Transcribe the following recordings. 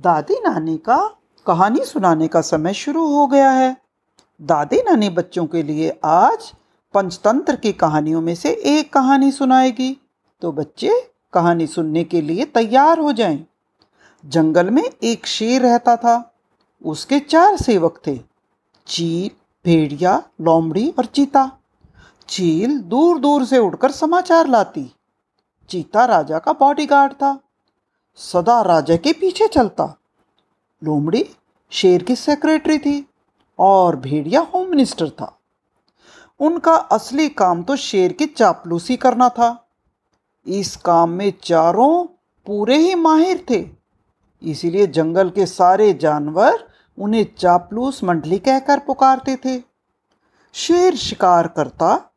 दादी नानी का कहानी सुनाने का समय शुरू हो गया है। दादी नानी बच्चों के लिए आज पंचतंत्र की कहानियों में से एक कहानी सुनाएगी। तो बच्चे, कहानी सुनने के लिए तैयार हो जाएँ। जंगल में एक शेर रहता था। उसके चार सेवक थे। चील, भेड़िया, लोमड़ी और चीता। चील दूर दूर से उड़कर समाचार लाती। चीता राजा का बॉडीगार्ड था। सदा राजा के पीछे चलता। लोमड़ी शेर की सेक्रेटरी थी और भेड़िया होम मिनिस्टर था। उनका असली काम तो शेर की चापलूसी करना था। इस काम में चारों पूरे ही माहिर थे। इसीलिए जंगल के सारे जानवर उन्हें चापलूस मंडली कहकर पुकारते थे। शेर शिकार करता,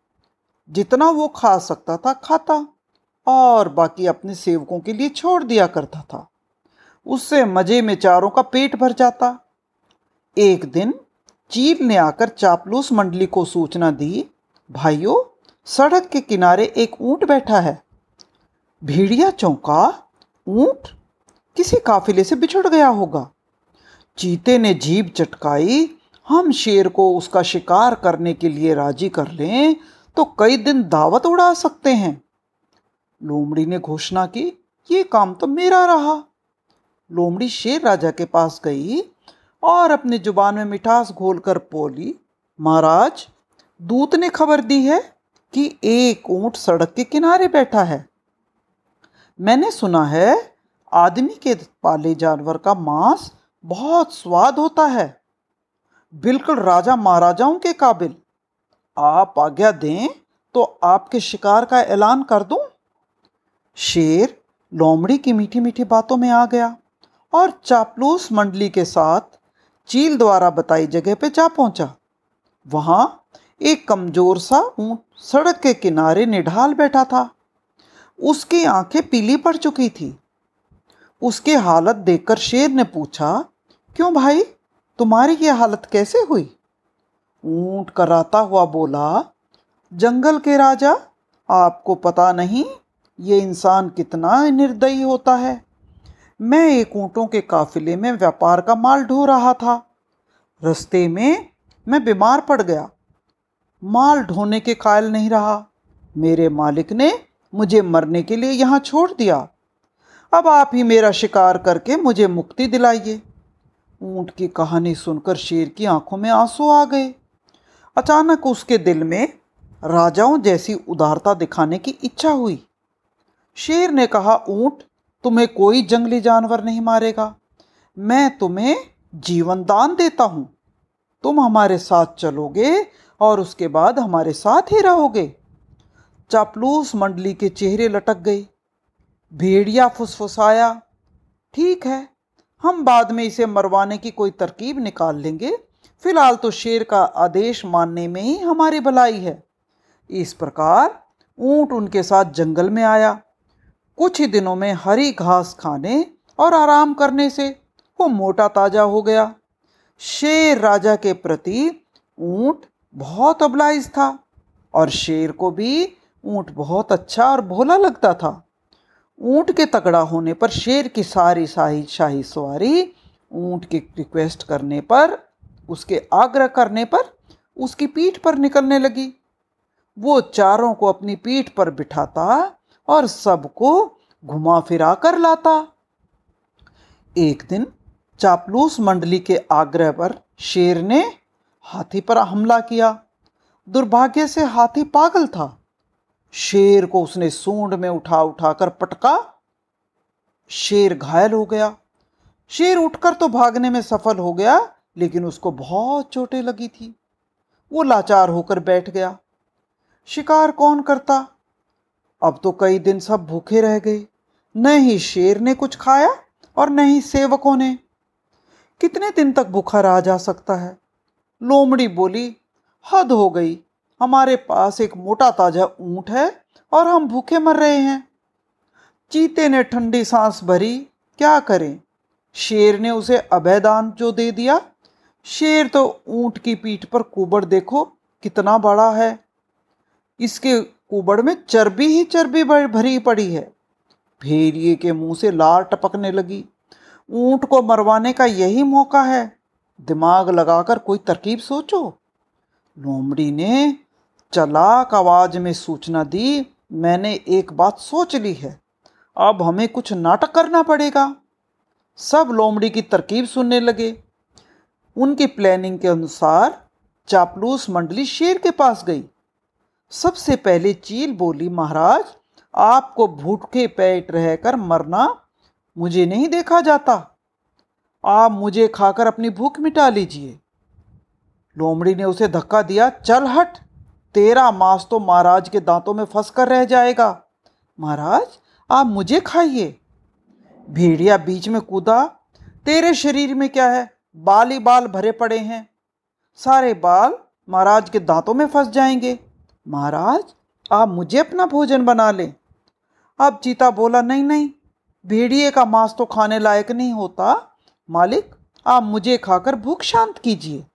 जितना वो खा सकता था खाता और बाकी अपने सेवकों के लिए छोड़ दिया करता था। उससे मज़े में चारों का पेट भर जाता। एक दिन चील ने आकर चापलूस मंडली को सूचना दी, भाइयों, सड़क के किनारे एक ऊँट बैठा है। भेड़िया चौंका, ऊँट, किसी काफिले से बिछड़ गया होगा। चीते ने जीभ चटकाई, हम शेर को उसका शिकार करने के लिए राज़ी कर लें तो कई दिन दावत उड़ा सकते हैं। लोमड़ी ने घोषणा की, ये काम तो मेरा रहा। लोमड़ी शेर राजा के पास गई और अपनी ज़ुबान में मिठास घोल कर बोली, महाराज, दूत ने खबर दी है कि एक ऊँट सड़क के किनारे बैठा है। मैंने सुना है आदमी के पाले जानवर का मांस बहुत स्वाद होता है। बिल्कुल राजा महाराजाओं के काबिल। आप आज्ञा दें तो आपके शिकार का ऐलान कर दूँ? शेर लोमड़ी की मीठी मीठी बातों में आ गया। और चापलूस मंडली के साथ चील द्वारा बताई जगह पे जा पहुँचा। वहाँ एक कमज़ोर सा ऊँट सड़क के किनारे निढाल बैठा था। उसकी आँखें पीली पड़ चुकी थी। उसकी हालत देखकर शेर ने पूछा, क्यों भाई, तुम्हारी ये हालत कैसे हुई? ऊँट कराता हुआ बोला, जंगल के राजा, आपको पता नहीं, ये इंसान कितना निर्दयी होता है। मैं एक ऊँटों के काफिले में व्यापार का माल ढो रहा था। रस्ते में मैं बीमार पड़ गया। माल ढोने के कायल नहीं रहा। मेरे मालिक ने मुझे मरने के लिए यहाँ छोड़ दिया। अब आप ही मेरा शिकार करके मुझे मुक्ति दिलाइए। ऊँट की कहानी सुनकर शेर की आँखों में आँसू आ गए। अचानक उसके दिल में राजाओं जैसी उदारता दिखाने की इच्छा हुई। शेर ने कहा, ऊँट तुम्हें कोई जंगली जानवर नहीं मारेगा। मैं तुम्हें जीवन दान देता हूँ। तुम हमारे साथ चलोगे और उसके बाद हमारे साथ ही रहोगे। चापलूस मंडली के चेहरे लटक गए। भेड़िया फुसफुसाया, ठीक है, हम बाद में इसे मरवाने की कोई तरकीब निकाल लेंगे। फ़िलहाल तो शेर का आदेश मानने में ही हमारी भलाई है। इस प्रकार ऊँट उनके साथ जंगल में आया। कुछ ही दिनों में हरी घास खाने और आराम करने से वो मोटा ताज़ा हो गया। शेर राजा के प्रति ऊँट बहुत अबलाइज था और शेर को भी ऊँट बहुत अच्छा और भोला लगता था। ऊँट के तगड़ा होने पर शेर की सारी शाही शाही सवारी ऊँट की रिक्वेस्ट करने पर, उसके आग्रह करने पर उसकी पीठ पर निकलने लगी। वो चारों को अपनी पीठ पर बिठाता और सबको घुमा फिरा कर लाता। एक दिन चापलूस मंडली के आग्रह पर शेर ने हाथी पर हमला किया। दुर्भाग्य से हाथी पागल था। शेर को उसने सूंड में उठा उठाकर पटका। शेर घायल हो गया। शेर उठकर तो भागने में सफल हो गया, लेकिन उसको बहुत चोटें लगी थी। वो लाचार होकर बैठ गया। शिकार कौन करता? अब तो कई दिन सब भूखे रह गए। न ही शेर ने कुछ खाया और न ही सेवकों ने। कितने दिन तक भूखा रहा जा सकता है? लोमड़ी बोली, हद हो गई। हमारे पास एक मोटा ताज़ा ऊँट है और हम भूखे मर रहे हैं। चीते ने ठंडी सांस भरी, क्या करें? शेर ने उसे अभयदान जो दे दिया। शेर तो ऊँट की पीठ पर कुबड़ देखो, कितना बड़ा है। इसके कुबड़ में चर्बी ही चर्बी भरी पड़ी है। भेड़िए के मुँह से लार टपकने लगी। ऊँट को मरवाने का यही मौका है। दिमाग लगाकर कोई तरकीब सोचो। लोमड़ी ने चलाक आवाज़ में सूचना दी, मैंने एक बात सोच ली है। अब हमें कुछ नाटक करना पड़ेगा। सब लोमड़ी की तरकीब सुनने लगे। उनकी प्लानिंग के अनुसार चापलूस मंडली शेर के पास गई। सबसे पहले चील बोली, महाराज, आपको भूखे पेट रहकर मरना मुझे नहीं देखा जाता। आप मुझे खाकर अपनी भूख मिटा लीजिए। लोमड़ी ने उसे धक्का दिया, चल हट, तेरा मांस तो महाराज के दांतों में फंस कर रह जाएगा। महाराज, आप मुझे खाइए। भेड़िया बीच में कूदा, तेरे शरीर में क्या है? बाल ही बाल भरे पड़े हैं। सारे बाल महाराज के दांतों में फंस जाएँगे। महाराज, आप मुझे अपना भोजन बना लें। अब चीता बोला, नहीं नहीं, भेड़िए का मांस तो खाने लायक नहीं होता। मालिक, आप मुझे खाकर भूख शांत कीजिए।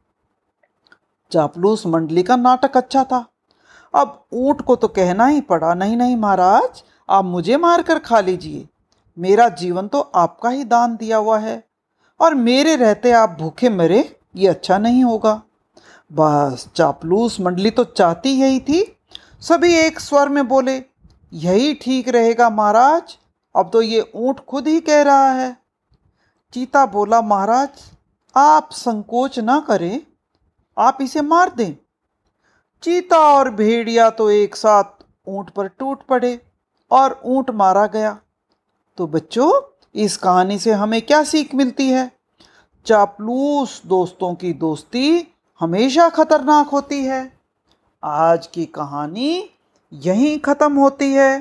चापलूस मंडली का नाटक अच्छा था। अब ऊँट को तो कहना ही पड़ा, नहीं नहीं महाराज, आप मुझे मारकर खा लीजिए। मेरा जीवन तो आपका ही दान दिया हुआ है। और मेरे रहते आप भूखे मरे, ये अच्छा नहीं होगा। बस चापलूस मंडली तो चाहती यही थी। सभी एक स्वर में बोले, यही ठीक रहेगा महाराज, अब तो ये ऊँट खुद ही कह रहा है। चीता बोला, महाराज, आप संकोच ना करें, आप इसे मार दें। चीता और भेड़िया तो एक साथ ऊँट पर टूट पड़े और ऊँट मारा गया। तो बच्चों, इस कहानी से हमें क्या सीख मिलती है? चापलूस दोस्तों की दोस्ती हमेशा खतरनाक होती है। आज की कहानी यहीं ख़त्म होती है।